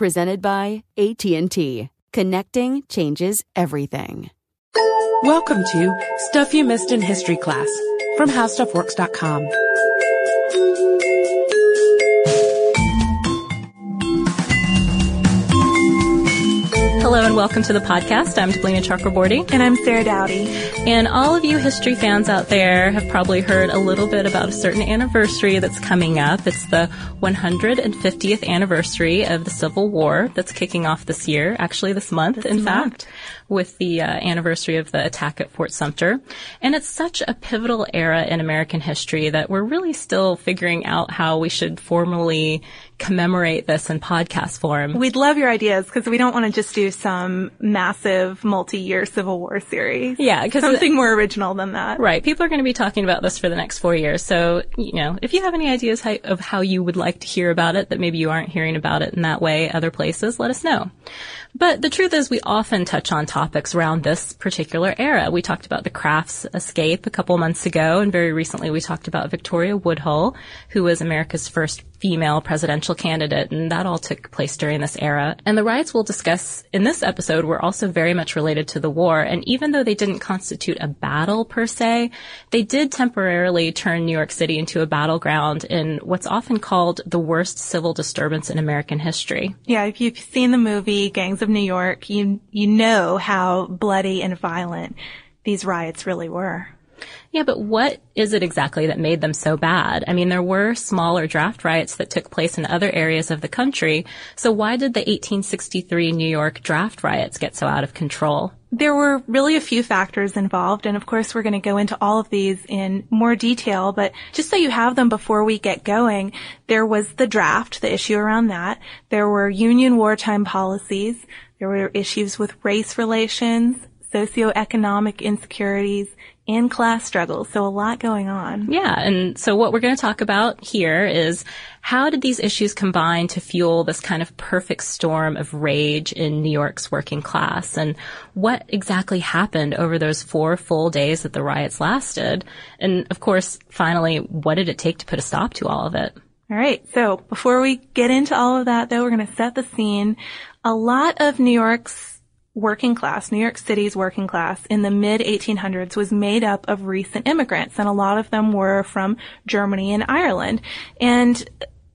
presented by AT&T. Connecting changes everything. Welcome to Stuff You Missed in History Class from HowStuffWorks.com. Hello and welcome to the podcast. I'm Deblina Chakraborty. And I'm Sarah Dowdy. And all of you history fans out there have probably heard a little bit about a certain anniversary that's coming up. It's the 150th anniversary of the Civil War that's kicking off this year, actually this month, this in month. fact, with the uh, anniversary of the attack at Fort Sumter. And it's such a pivotal era in American history that we're really still figuring out how we should formally commemorate this in podcast form. We'd love your ideas because we don't want to just do some massive multi-year Civil War series. Yeah, because something more original than that. Right. People are going to be talking about this for the next four years. So, you know, if you have any ideas how, of how you would like to hear about it, that maybe you aren't hearing about it in that way other places, let us know. But the truth is we often touch on topics around this particular era. We talked about the Crafts escape a couple months ago, and very recently we talked about Victoria Woodhull, who was America's first female presidential candidate, and that all took place during this era. And the riots we'll discuss in this episode were also very much related to the war, and even though they didn't constitute a battle per se, they did temporarily turn New York City into a battleground in what's often called the worst civil disturbance in American history. Yeah, if you've seen the movie Gangs of New York, you you know how bloody and violent these riots really were. Yeah, but what is it exactly that made them so bad? I mean, there were smaller draft riots that took place in other areas of the country. So why did the 1863 New York draft riots get so out of control? There were really a few factors involved, and of course we're going to go into all of these in more detail, but just so you have them before we get going, there was the draft, the issue around that. There were Union wartime policies. There were issues with race relations, socioeconomic insecurities, and class struggles. So a lot going on. Yeah. And so what we're going to talk about here is how did these issues combine to fuel this kind of perfect storm of rage in New York's working class? And what exactly happened over those four full days that the riots lasted? And of course, finally, what did it take to put a stop to all of it? All right. So before we get into all of that, though, we're going to set the scene. A lot of New York's working class, New York City's working class in the mid 1800s was made up of recent immigrants and a lot of them were from Germany and Ireland. And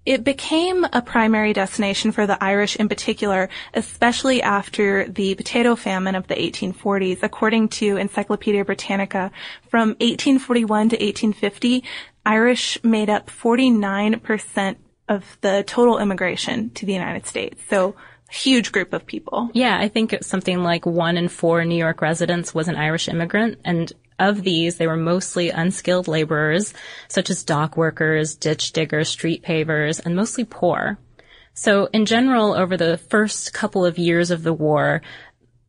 it became a primary destination for the Irish in particular, especially after the potato famine of the 1840s. According to Encyclopedia Britannica, from 1841 to 1850, Irish made up 49% of the total immigration to the United States. So huge group of people. Yeah, I think something like one in four New York residents was an Irish immigrant. And of these, they were mostly unskilled laborers, such as dock workers, ditch diggers, street pavers, and mostly poor. So in general, over the first couple of years of the war,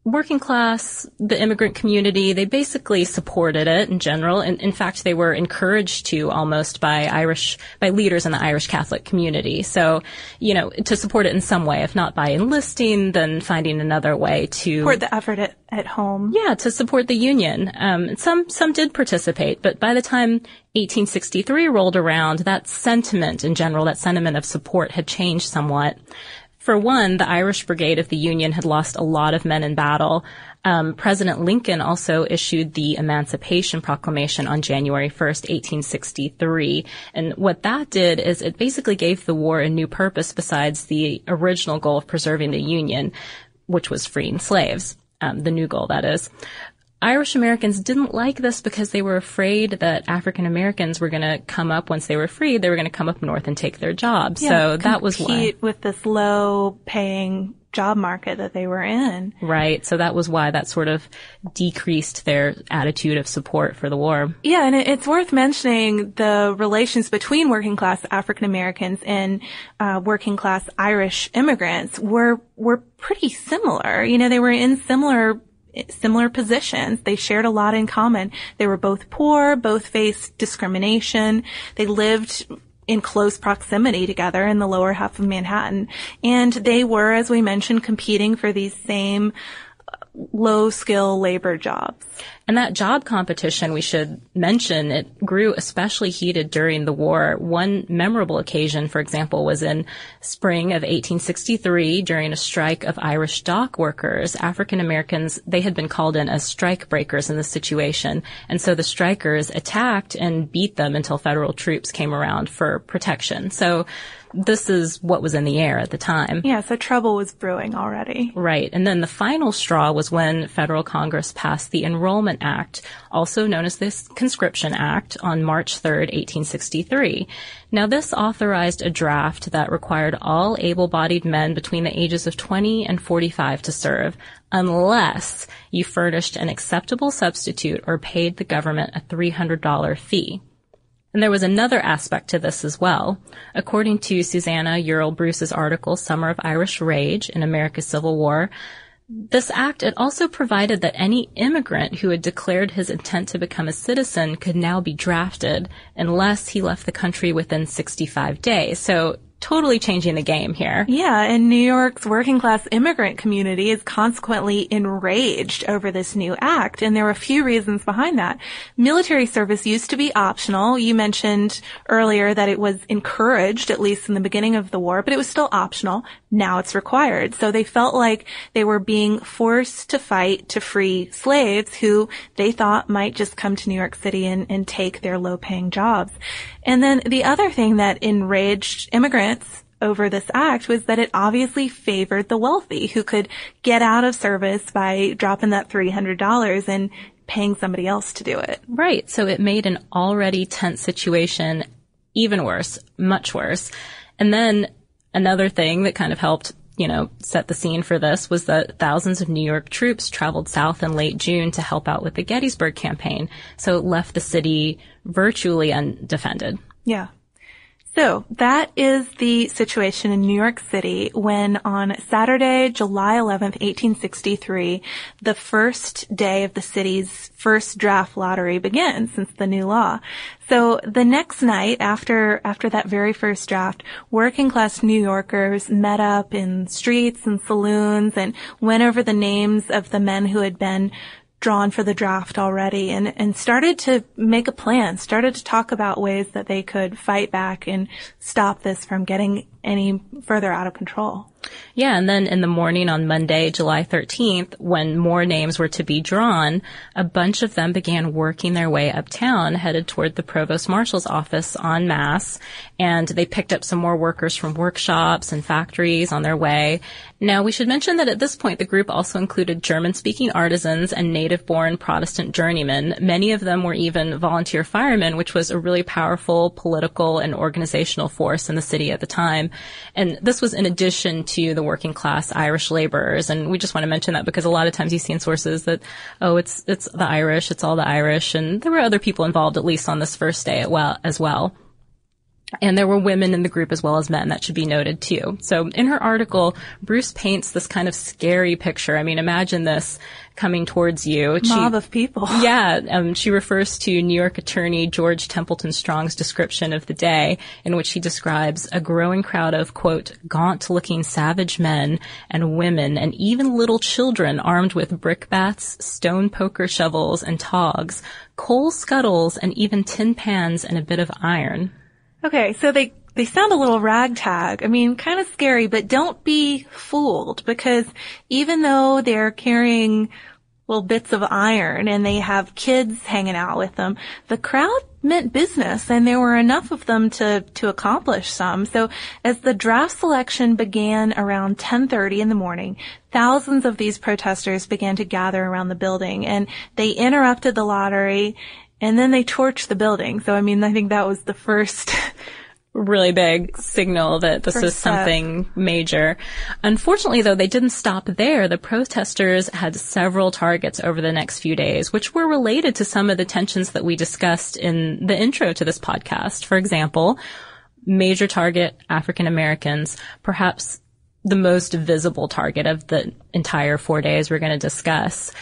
working class, the immigrant community, they basically supported it in general. And in fact, they were encouraged to almost by Irish, by leaders in the Irish Catholic community. So, you know, to support it in some way, if not by enlisting, then finding another way to support the effort at, at home. Yeah, to support the union. Um, some, some did participate, but by the time 1863 rolled around, that sentiment in general, that sentiment of support had changed somewhat. For one, the Irish Brigade of the Union had lost a lot of men in battle. Um, President Lincoln also issued the Emancipation Proclamation on January 1st, 1863. And what that did is it basically gave the war a new purpose besides the original goal of preserving the Union, which was freeing slaves. Um, the new goal, that is. Irish Americans didn't like this because they were afraid that African Americans were going to come up once they were freed. They were going to come up north and take their jobs. Yeah, so that was why. with this low paying job market that they were in. Right. So that was why that sort of decreased their attitude of support for the war. Yeah, and it's worth mentioning the relations between working class African Americans and uh, working class Irish immigrants were were pretty similar. You know, they were in similar similar positions. They shared a lot in common. They were both poor, both faced discrimination. They lived in close proximity together in the lower half of Manhattan. And they were, as we mentioned, competing for these same uh, low skill labor jobs. And that job competition, we should mention, it grew especially heated during the war. One memorable occasion, for example, was in spring of 1863 during a strike of Irish dock workers. African Americans, they had been called in as strike breakers in this situation. And so the strikers attacked and beat them until federal troops came around for protection. So this is what was in the air at the time. Yeah, so trouble was brewing already. Right. And then the final straw was when federal Congress passed the Enrollment Act, also known as the Conscription Act, on March 3, 1863. Now this authorized a draft that required all able-bodied men between the ages of 20 and 45 to serve, unless you furnished an acceptable substitute or paid the government a $300 fee. And there was another aspect to this as well. According to Susannah Ural Bruce's article, Summer of Irish Rage in America's Civil War, this act, it also provided that any immigrant who had declared his intent to become a citizen could now be drafted unless he left the country within 65 days. So totally changing the game here. Yeah, and New York's working class immigrant community is consequently enraged over this new act, and there are a few reasons behind that. Military service used to be optional. You mentioned earlier that it was encouraged, at least in the beginning of the war, but it was still optional. Now it's required. So they felt like they were being forced to fight to free slaves who they thought might just come to New York City and, and take their low paying jobs. And then the other thing that enraged immigrants over this act was that it obviously favored the wealthy who could get out of service by dropping that $300 and paying somebody else to do it. Right. So it made an already tense situation even worse, much worse. And then another thing that kind of helped you know, set the scene for this was that thousands of New York troops traveled south in late June to help out with the Gettysburg campaign. So it left the city virtually undefended. Yeah. So that is the situation in New York City when on Saturday, July 11th, 1863, the first day of the city's first draft lottery begins since the new law. So the next night after, after that very first draft, working class New Yorkers met up in streets and saloons and went over the names of the men who had been drawn for the draft already and, and started to make a plan, started to talk about ways that they could fight back and stop this from getting any further out of control. Yeah, and then in the morning on Monday, July 13th, when more names were to be drawn, a bunch of them began working their way uptown, headed toward the provost marshal's office en masse, and they picked up some more workers from workshops and factories on their way. Now, we should mention that at this point, the group also included German-speaking artisans and native-born Protestant journeymen. Many of them were even volunteer firemen, which was a really powerful political and organizational force in the city at the time. And this was in addition to the working class Irish laborers. And we just want to mention that because a lot of times you see in sources that, oh, it's, it's the Irish, it's all the Irish. And there were other people involved, at least on this first day as well. And there were women in the group as well as men. That should be noted too. So in her article, Bruce paints this kind of scary picture. I mean, imagine this coming towards you. A mob of people. Yeah. Um, she refers to New York attorney George Templeton Strong's description of the day in which he describes a growing crowd of, quote, gaunt looking savage men and women and even little children armed with brickbats, stone poker shovels and togs, coal scuttles and even tin pans and a bit of iron. Okay, so they they sound a little ragtag. I mean, kind of scary, but don't be fooled because even though they're carrying little bits of iron and they have kids hanging out with them, the crowd meant business and there were enough of them to, to accomplish some. So as the draft selection began around 1030 in the morning, thousands of these protesters began to gather around the building and they interrupted the lottery and then they torched the building. So I mean, I think that was the first really big signal that this was something major. Unfortunately, though, they didn't stop there. The protesters had several targets over the next few days, which were related to some of the tensions that we discussed in the intro to this podcast. For example, major target African Americans, perhaps the most visible target of the entire four days we're going to discuss.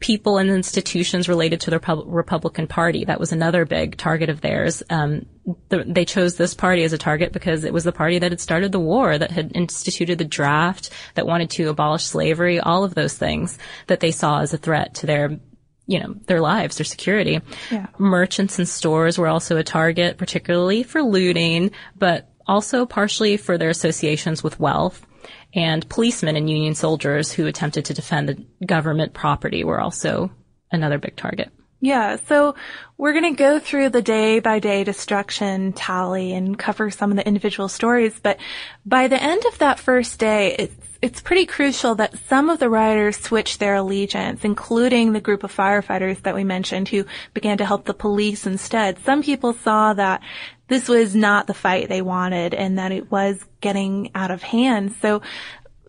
People and institutions related to the Republican Party. That was another big target of theirs. Um, the, they chose this party as a target because it was the party that had started the war, that had instituted the draft, that wanted to abolish slavery, all of those things that they saw as a threat to their you know, their lives, their security. Yeah. Merchants and stores were also a target, particularly for looting, but also partially for their associations with wealth and policemen and Union soldiers who attempted to defend the government property were also another big target. Yeah, so we're going to go through the day by day destruction tally and cover some of the individual stories, but by the end of that first day, it's it's pretty crucial that some of the rioters switched their allegiance, including the group of firefighters that we mentioned who began to help the police instead. Some people saw that this was not the fight they wanted and that it was getting out of hand. So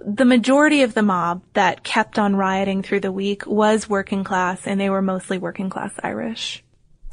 the majority of the mob that kept on rioting through the week was working class and they were mostly working class Irish.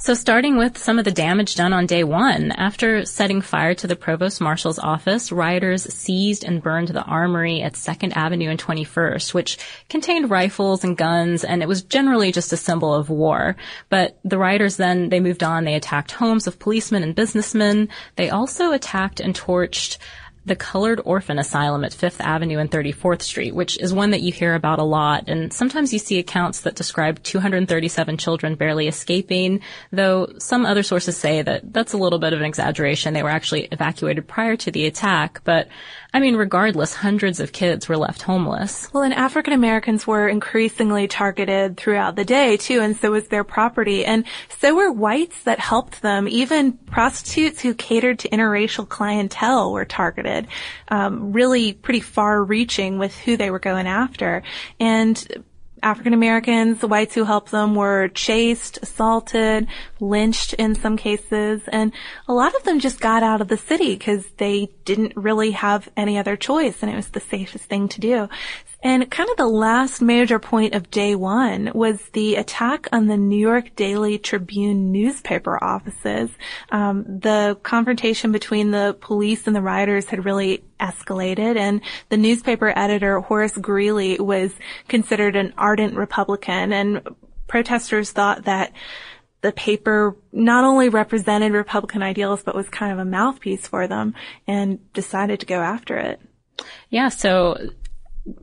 So starting with some of the damage done on day one, after setting fire to the provost marshal's office, rioters seized and burned the armory at 2nd Avenue and 21st, which contained rifles and guns, and it was generally just a symbol of war. But the rioters then, they moved on, they attacked homes of policemen and businessmen. They also attacked and torched the Colored Orphan Asylum at Fifth Avenue and 34th Street, which is one that you hear about a lot. And sometimes you see accounts that describe 237 children barely escaping, though some other sources say that that's a little bit of an exaggeration. They were actually evacuated prior to the attack, but I mean, regardless, hundreds of kids were left homeless. Well, and African Americans were increasingly targeted throughout the day too, and so was their property. And so were whites that helped them. Even prostitutes who catered to interracial clientele were targeted. Um, really pretty far reaching with who they were going after. And African Americans, the whites who helped them were chased, assaulted, lynched in some cases, and a lot of them just got out of the city because they didn't really have any other choice and it was the safest thing to do. And kind of the last major point of day one was the attack on the New York Daily Tribune newspaper offices. Um, the confrontation between the police and the rioters had really escalated and the newspaper editor Horace Greeley was considered an ardent Republican and protesters thought that the paper not only represented Republican ideals, but was kind of a mouthpiece for them and decided to go after it. Yeah, so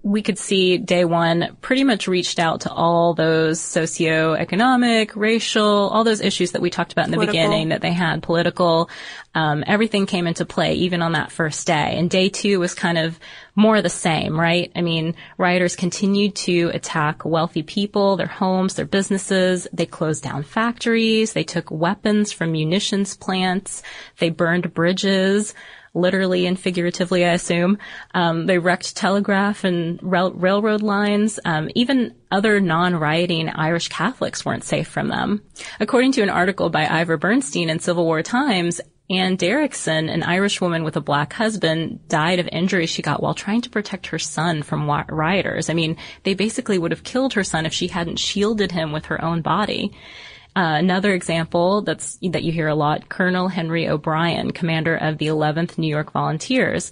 we could see day one pretty much reached out to all those socioeconomic, racial, all those issues that we talked about in political. the beginning that they had, political, um, everything came into play even on that first day. And day two was kind of more the same, right? I mean, rioters continued to attack wealthy people, their homes, their businesses. They closed down factories. They took weapons from munitions plants. They burned bridges literally and figuratively, I assume. Um, they wrecked telegraph and rail- railroad lines. Um, even other non-rioting Irish Catholics weren't safe from them. According to an article by Iver Bernstein in Civil War Times, Anne Derrickson, an Irish woman with a black husband, died of injuries she got while trying to protect her son from rioters. I mean, they basically would have killed her son if she hadn't shielded him with her own body. Uh, another example that's that you hear a lot, Colonel Henry O'Brien, commander of the 11th New York Volunteers.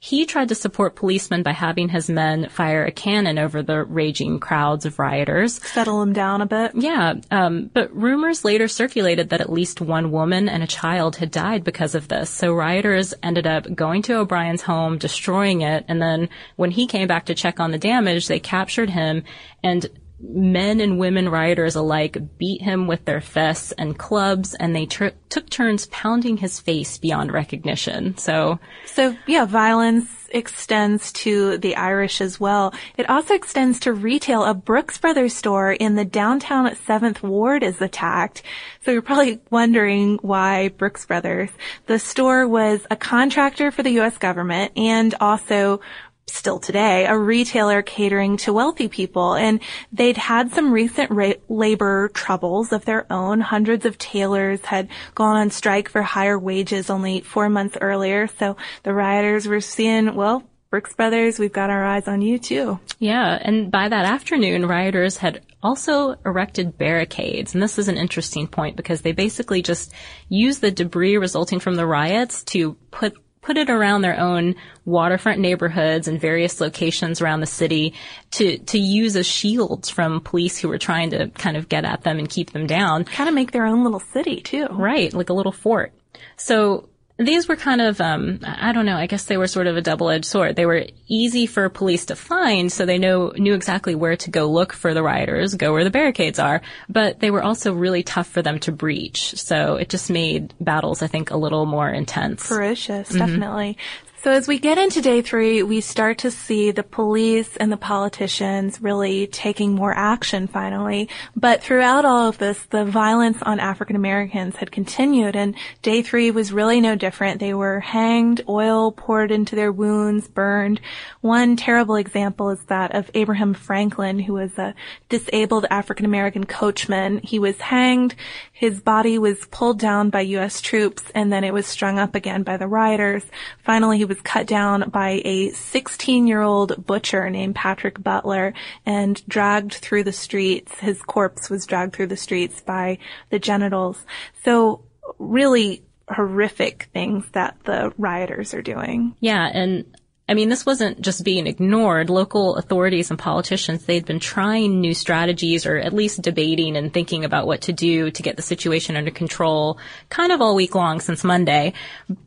He tried to support policemen by having his men fire a cannon over the raging crowds of rioters. Settle them down a bit. Yeah, um, but rumors later circulated that at least one woman and a child had died because of this. So rioters ended up going to O'Brien's home, destroying it, and then when he came back to check on the damage, they captured him and men and women rioters alike beat him with their fists and clubs and they tr- took turns pounding his face beyond recognition. So, so yeah, violence extends to the Irish as well. It also extends to retail. A Brooks Brothers store in the downtown 7th Ward is attacked. So you're probably wondering why Brooks Brothers. The store was a contractor for the U.S. government and also still today, a retailer catering to wealthy people. And they'd had some recent ra- labor troubles of their own. Hundreds of tailors had gone on strike for higher wages only four months earlier. So the rioters were seeing, well, Brooks Brothers, we've got our eyes on you too. Yeah, and by that afternoon, rioters had also erected barricades. And this is an interesting point because they basically just used the debris resulting from the riots to put put it around their own waterfront neighborhoods and various locations around the city to, to use as shields from police who were trying to kind of get at them and keep them down. Kind of make their own little city too. Right, like a little fort. So these were kind of, um, I don't know, I guess they were sort of a double-edged sword. They were easy for police to find, so they know, knew exactly where to go look for the rioters, go where the barricades are, but they were also really tough for them to breach. So it just made battles, I think, a little more intense. Ferocious, mm-hmm. definitely. So as we get into day three, we start to see the police and the politicians really taking more action finally. But throughout all of this, the violence on African Americans had continued and day three was really no different. They were hanged, oil poured into their wounds, burned. One terrible example is that of Abraham Franklin, who was a disabled African American coachman. He was hanged. His body was pulled down by U.S. troops and then it was strung up again by the rioters. Finally, he was was cut down by a 16 year old butcher named Patrick Butler and dragged through the streets. His corpse was dragged through the streets by the genitals. So really horrific things that the rioters are doing. Yeah. And I mean, this wasn't just being ignored. Local authorities and politicians, they'd been trying new strategies or at least debating and thinking about what to do to get the situation under control kind of all week long since Monday.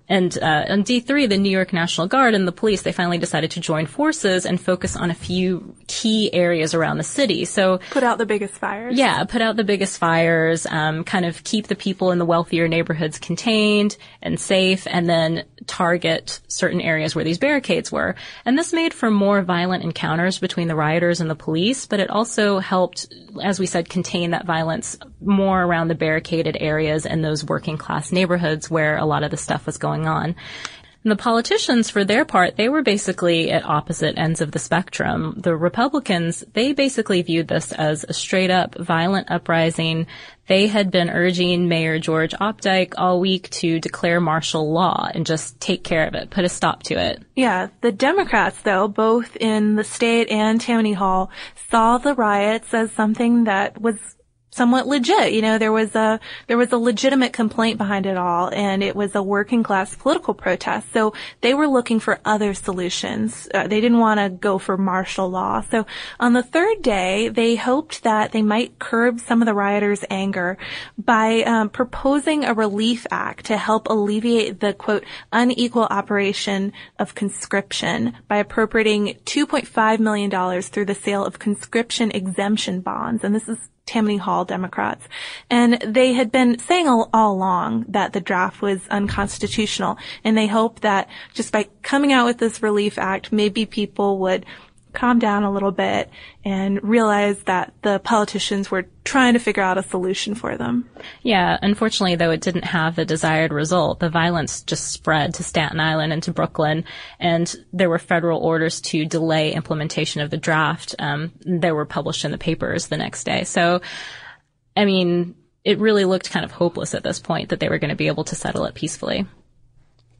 And uh, on D3, the New York National Guard and the police, they finally decided to join forces and focus on a few key areas around the city. So put out the biggest fires. Yeah, put out the biggest fires, um, kind of keep the people in the wealthier neighborhoods contained and safe, and then target certain areas where these barricades were. And this made for more violent encounters between the rioters and the police, but it also helped, as we said, contain that violence more around the barricaded areas and those working class neighborhoods where a lot of the stuff was going going on. And the politicians, for their part, they were basically at opposite ends of the spectrum. The Republicans, they basically viewed this as a straight up violent uprising. They had been urging Mayor George Opdyke all week to declare martial law and just take care of it, put a stop to it. Yeah, the Democrats, though, both in the state and Tammany Hall, saw the riots as something that was somewhat legit. You know, there was a, there was a legitimate complaint behind it all and it was a working class political protest. So they were looking for other solutions. Uh, they didn't want to go for martial law. So on the third day, they hoped that they might curb some of the rioters' anger by um, proposing a relief act to help alleviate the quote unequal operation of conscription by appropriating 2.5 million dollars through the sale of conscription exemption bonds. And this is Tammany Hall Democrats. And they had been saying all, all, along that the draft was unconstitutional. And they hoped that just by coming out with this relief act, maybe people would calm down a little bit and realize that the politicians were trying to figure out a solution for them. Yeah, unfortunately though it didn't have the desired result. The violence just spread to Staten Island and to Brooklyn and there were federal orders to delay implementation of the draft. Um, they were published in the papers the next day. So, I mean, it really looked kind of hopeless at this point that they were going to be able to settle it peacefully.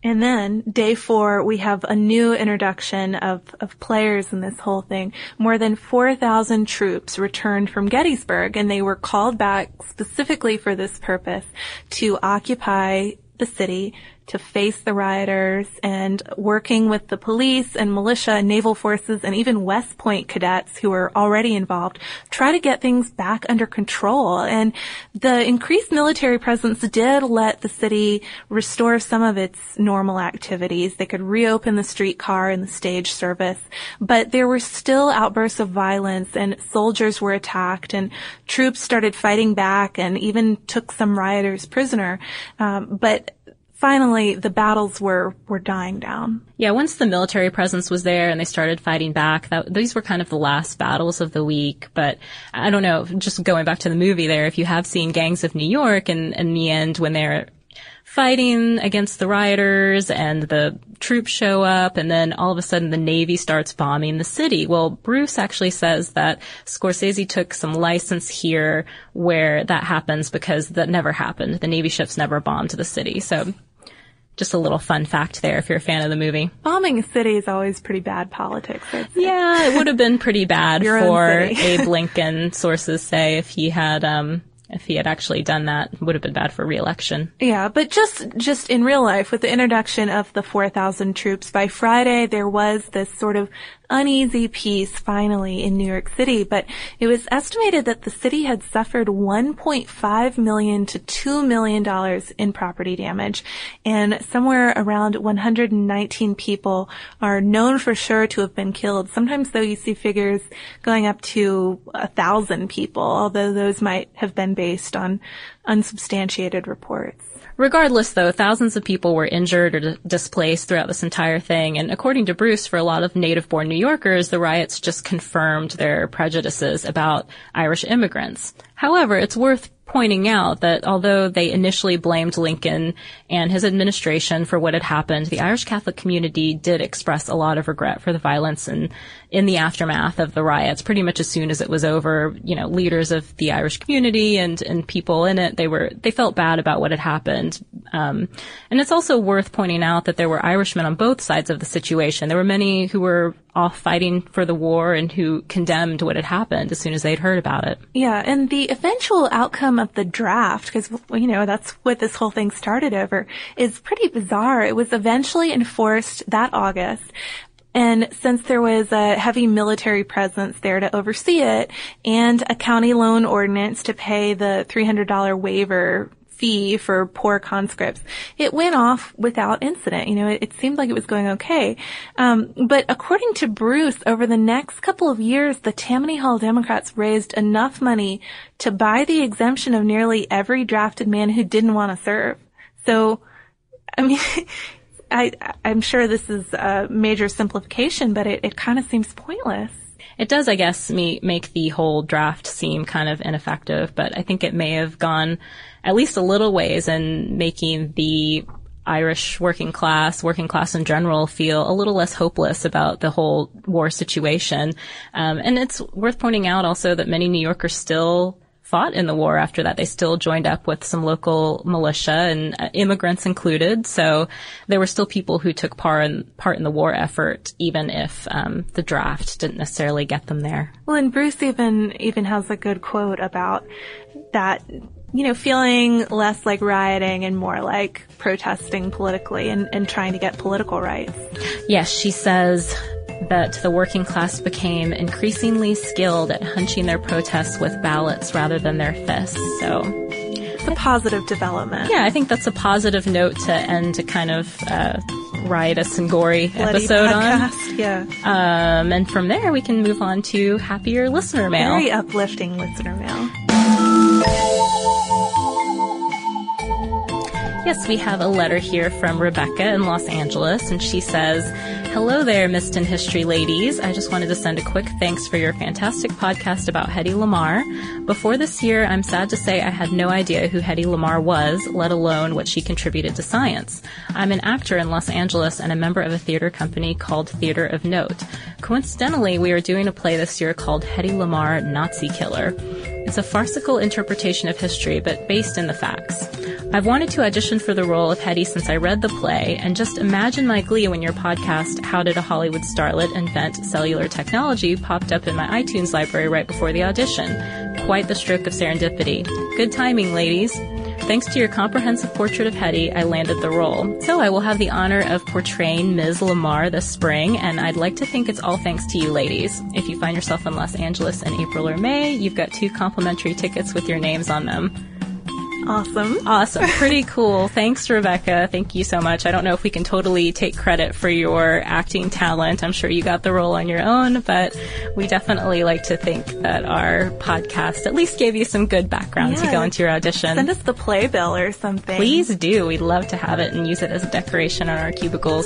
And then day four, we have a new introduction of, of players in this whole thing. More than 4,000 troops returned from Gettysburg and they were called back specifically for this purpose to occupy the city to face the rioters and working with the police and militia and naval forces and even West Point cadets who were already involved, try to get things back under control. And the increased military presence did let the city restore some of its normal activities. They could reopen the streetcar and the stage service, but there were still outbursts of violence and soldiers were attacked and troops started fighting back and even took some rioters prisoner. Um, but finally the battles were were dying down. Yeah, once the military presence was there and they started fighting back, that, these were kind of the last battles of the week. But I don't know, just going back to the movie there, if you have seen Gangs of New York and in the end when they're fighting against the rioters and the troops show up and then all of a sudden the Navy starts bombing the city. Well, Bruce actually says that Scorsese took some license here where that happens because that never happened. The Navy ships never bombed the city. So just a little fun fact there if you're a fan of the movie. Bombing a city is always pretty bad politics. Yeah, it would have been pretty bad for Abe Lincoln, sources say, if he had um, if he had actually done that, would have been bad for reelection. Yeah, but just just in real life, with the introduction of the 4,000 troops, by Friday there was this sort of uneasy peace finally in New York City, but it was estimated that the city had suffered 1.5 million to 2 million dollars in property damage, and somewhere around 119 people are known for sure to have been killed. Sometimes though you see figures going up to a thousand people, although those might have been based on unsubstantiated reports. Regardless, though, thousands of people were injured or d- displaced throughout this entire thing, and according to Bruce, for a lot of native-born New Yorkers, the riots just confirmed their prejudices about Irish immigrants. However, it's worth pointing out that although they initially blamed Lincoln and his administration for what had happened, the Irish Catholic community did express a lot of regret for the violence and in the aftermath of the riots. Pretty much as soon as it was over, you know, leaders of the Irish community and and people in it, they were they felt bad about what had happened. Um, and it's also worth pointing out that there were Irishmen on both sides of the situation. There were many who were off fighting for the war and who condemned what had happened as soon as they'd heard about it. Yeah, and the eventual outcome of the draft, because, you know, that's what this whole thing started over, is pretty bizarre. It was eventually enforced that August. And since there was a heavy military presence there to oversee it and a county loan ordinance to pay the $300 waiver fee for poor conscripts. It went off without incident. You know, it, it seemed like it was going okay. Um, but according to Bruce, over the next couple of years, the Tammany Hall Democrats raised enough money to buy the exemption of nearly every drafted man who didn't want to serve. So, I mean, I, I'm sure this is a major simplification, but it, it kind of seems pointless. It does, I guess, me, make the whole draft seem kind of ineffective, but I think it may have gone at least a little ways in making the Irish working class, working class in general, feel a little less hopeless about the whole war situation. Um, and it's worth pointing out also that many New Yorkers still fought in the war after that. They still joined up with some local militia and uh, immigrants included. So there were still people who took part in, part in the war effort, even if um, the draft didn't necessarily get them there. Well, and Bruce even even has a good quote about that you know, feeling less like rioting and more like protesting politically and, and trying to get political rights. Yes, she says that the working class became increasingly skilled at hunching their protests with ballots rather than their fists. So it's a positive development. Yeah, I think that's a positive note to end a kind of uh, riotous and gory Bloody episode podcast, on. Yeah. Um, and from there, we can move on to happier listener mail. Very uplifting listener mail. Yes, we have a letter here from Rebecca in Los Angeles, and she says, Hello there, Missed in History ladies. I just wanted to send a quick thanks for your fantastic podcast about Hedy Lamarr. Before this year, I'm sad to say I had no idea who Hedy Lamarr was, let alone what she contributed to science. I'm an actor in Los Angeles and a member of a theater company called Theater of Note. Coincidentally, we are doing a play this year called Hedy Lamarr Nazi Killer. It's a farcical interpretation of history, but based in the facts. I've wanted to audition for the role of Hedy since I read the play, and just imagine my glee when your podcast, How Did a Hollywood Starlet Invent Cellular Technology, popped up in my iTunes library right before the audition. Quite the stroke of serendipity. Good timing, ladies. Thanks to your comprehensive portrait of Hedy, I landed the role. So I will have the honor of portraying Ms. Lamarr this spring, and I'd like to think it's all thanks to you ladies. If you find yourself in Los Angeles in April or May, you've got two complimentary tickets with your names on them. Awesome. Awesome. Pretty cool. Thanks, Rebecca. Thank you so much. I don't know if we can totally take credit for your acting talent. I'm sure you got the role on your own, but we definitely like to think that our podcast at least gave you some good background Yeah. to go into your audition. Send us the playbill or something. Please do. We'd love to have it and use it as a decoration on our cubicles.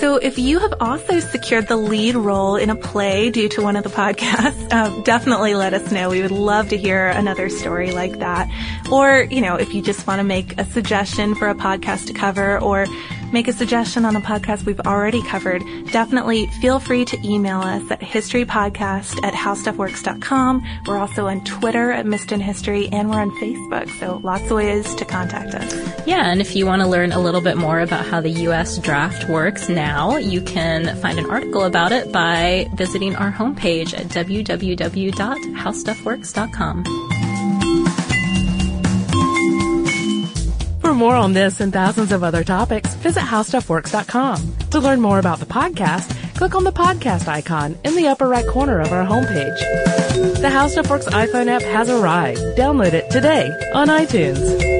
So if you have also secured the lead role in a play due to one of the podcasts, uh, definitely let us know. We would love to hear another story like that. Or, you know, if you just want to make a suggestion for a podcast to cover or make a suggestion on a podcast we've already covered, definitely feel free to email us at historypodcast at howstuffworks.com. We're also on Twitter at Missed in History and we're on Facebook. So lots of ways to contact us. Yeah, and if you want to learn a little bit more about how the U.S. draft works now, you can find an article about it by visiting our homepage at www.howstuffworks.com. more on this and thousands of other topics, visit howstuffworks.com. To learn more about the podcast, click on the podcast icon in the upper right corner of our homepage. The How Stuff Works iPhone app has arrived. Download it today on iTunes.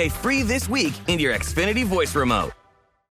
Say free this week in your Xfinity voice remote.